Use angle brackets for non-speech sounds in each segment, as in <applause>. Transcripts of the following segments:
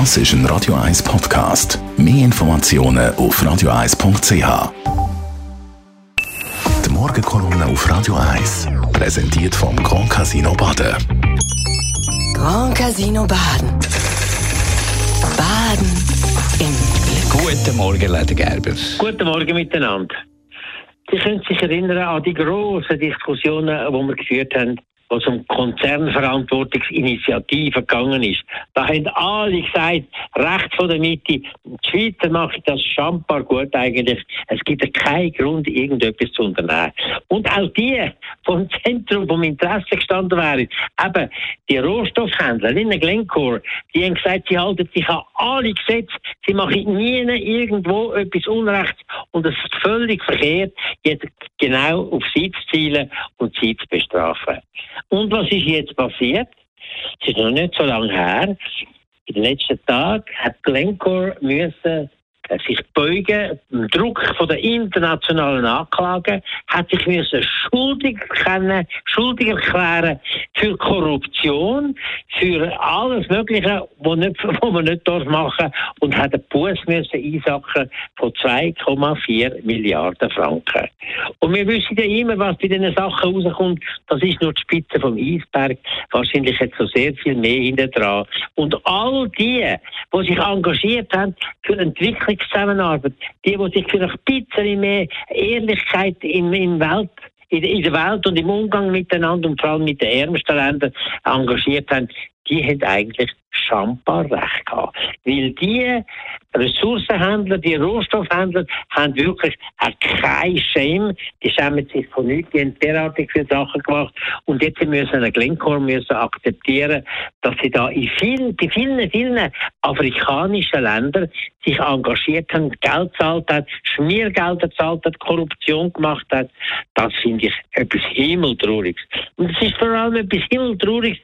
Das ist ein Radio 1 Podcast. Mehr Informationen auf radio1.ch. Die Morgenkolumne auf Radio 1 präsentiert vom Grand Casino Baden. Grand Casino Baden. Baden im Glück. Guten Morgen, Leder Gerber. Guten Morgen miteinander. Sie können sich erinnern an die grossen Diskussionen, die wir geführt haben, was um Konzernverantwortungsinitiative gegangen ist. Da haben alle gesagt, rechts von der Mitte, die Schweizer machen das schambar gut eigentlich. Es gibt keinen Grund, irgendetwas zu unternehmen. Und auch die, vom Zentrum vom Interesse gestanden wären, eben die Rohstoffhändler in der Glencore, die haben gesagt, sie halten sich an alle Gesetze, sie machen nie irgendwo etwas Unrechts und es ist völlig verkehrt, jetzt genau auf sie zu zielen und sie zu bestrafen. Und was ist jetzt passiert? Es ist noch nicht so lange her. In den letzten Tagen hat Glencore müssen sich beugen, dem Druck von der internationalen Anklage, hat sich müssen schuldig kennen, schuldig erklären für Korruption, für alles Mögliche, was nicht, <laughs> man nicht darf machen und hat einen Buß müssen einsacken von 2,4 Milliarden Franken. Und wir wissen ja immer, was bei diesen Sachen rauskommt. Das ist nur die Spitze vom Eisberg. Wahrscheinlich hat so sehr viel mehr hinter dran. Und all die, die sich engagiert haben für Entwicklungszusammenarbeit, die, die sich vielleicht ein bisschen mehr Ehrlichkeit in, in Welt in der Welt und im Umgang miteinander und vor allem mit den ärmsten Ländern engagiert haben, die haben eigentlich schambar recht gehabt. Weil die Ressourcenhändler, die Rohstoffhändler haben wirklich auch kein Schäme. Die schämen sich von nichts, die haben derartig viele Sachen gemacht. Und jetzt müssen eine Glencore müssen akzeptieren, dass sie da in vielen, bei vielen, vielen afrikanischen Ländern sich engagiert haben, Geld zahlt hat, Schmiergelder zahlt hat, Korruption gemacht hat. Das finde ich etwas Himmeltrauriges. Und es ist vor allem etwas Himmeltrauriges,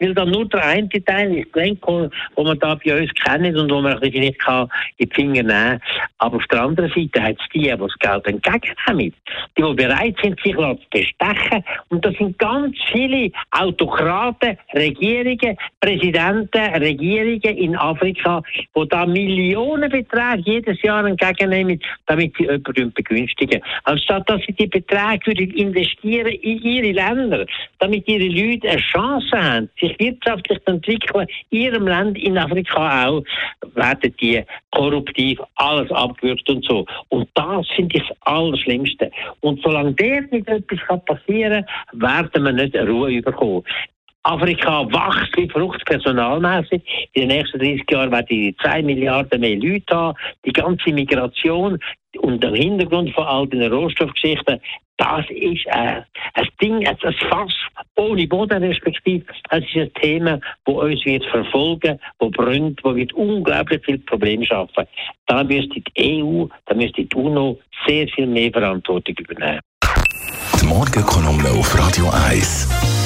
weil dann nur der eine Teil ist Glencore, wo man da bei uns kennt und wo man bisschen kann in die Finger nehmen kann. Aber auf der anderen Seite hat es die, die das Geld entgegennehmen. Die, die bereit sind, sich zu bestechen. Und das sind ganz viele Autokraten, Regierungen, Präsidenten, Regierungen in Afrika, die da Millionenbeträge jedes Jahr entgegennehmen, damit sie jemanden begünstigen. Anstatt dass sie die Beträge investieren in ihre Länder, damit ihre Leute eine Chance haben, sich wirtschaftlich zu entwickeln, in ihrem Land, in Afrika auch, werden die korruptiv alles abgewürgt und so. Und das finde ich das Allerschlimmste. Und solange dort nicht etwas passieren kann, werden wir nicht Ruhe bekommen. Afrika wächst wie verrückt personalmäßig. In den nächsten 30 Jahren werden die 2 Milliarden mehr Leute haben. Die ganze Migration und der Hintergrund von all den Rohstoffgeschichten, das ist äh, ein Ding, ein Fass ohne Boden respektive. Es ist ein Thema, das uns wird verfolgen, das brennt, das wird unglaublich viele Probleme schaffen. Da müsste die EU, da müsste die UNO sehr viel mehr Verantwortung übernehmen. Die Morgenkolumne auf Radio 1.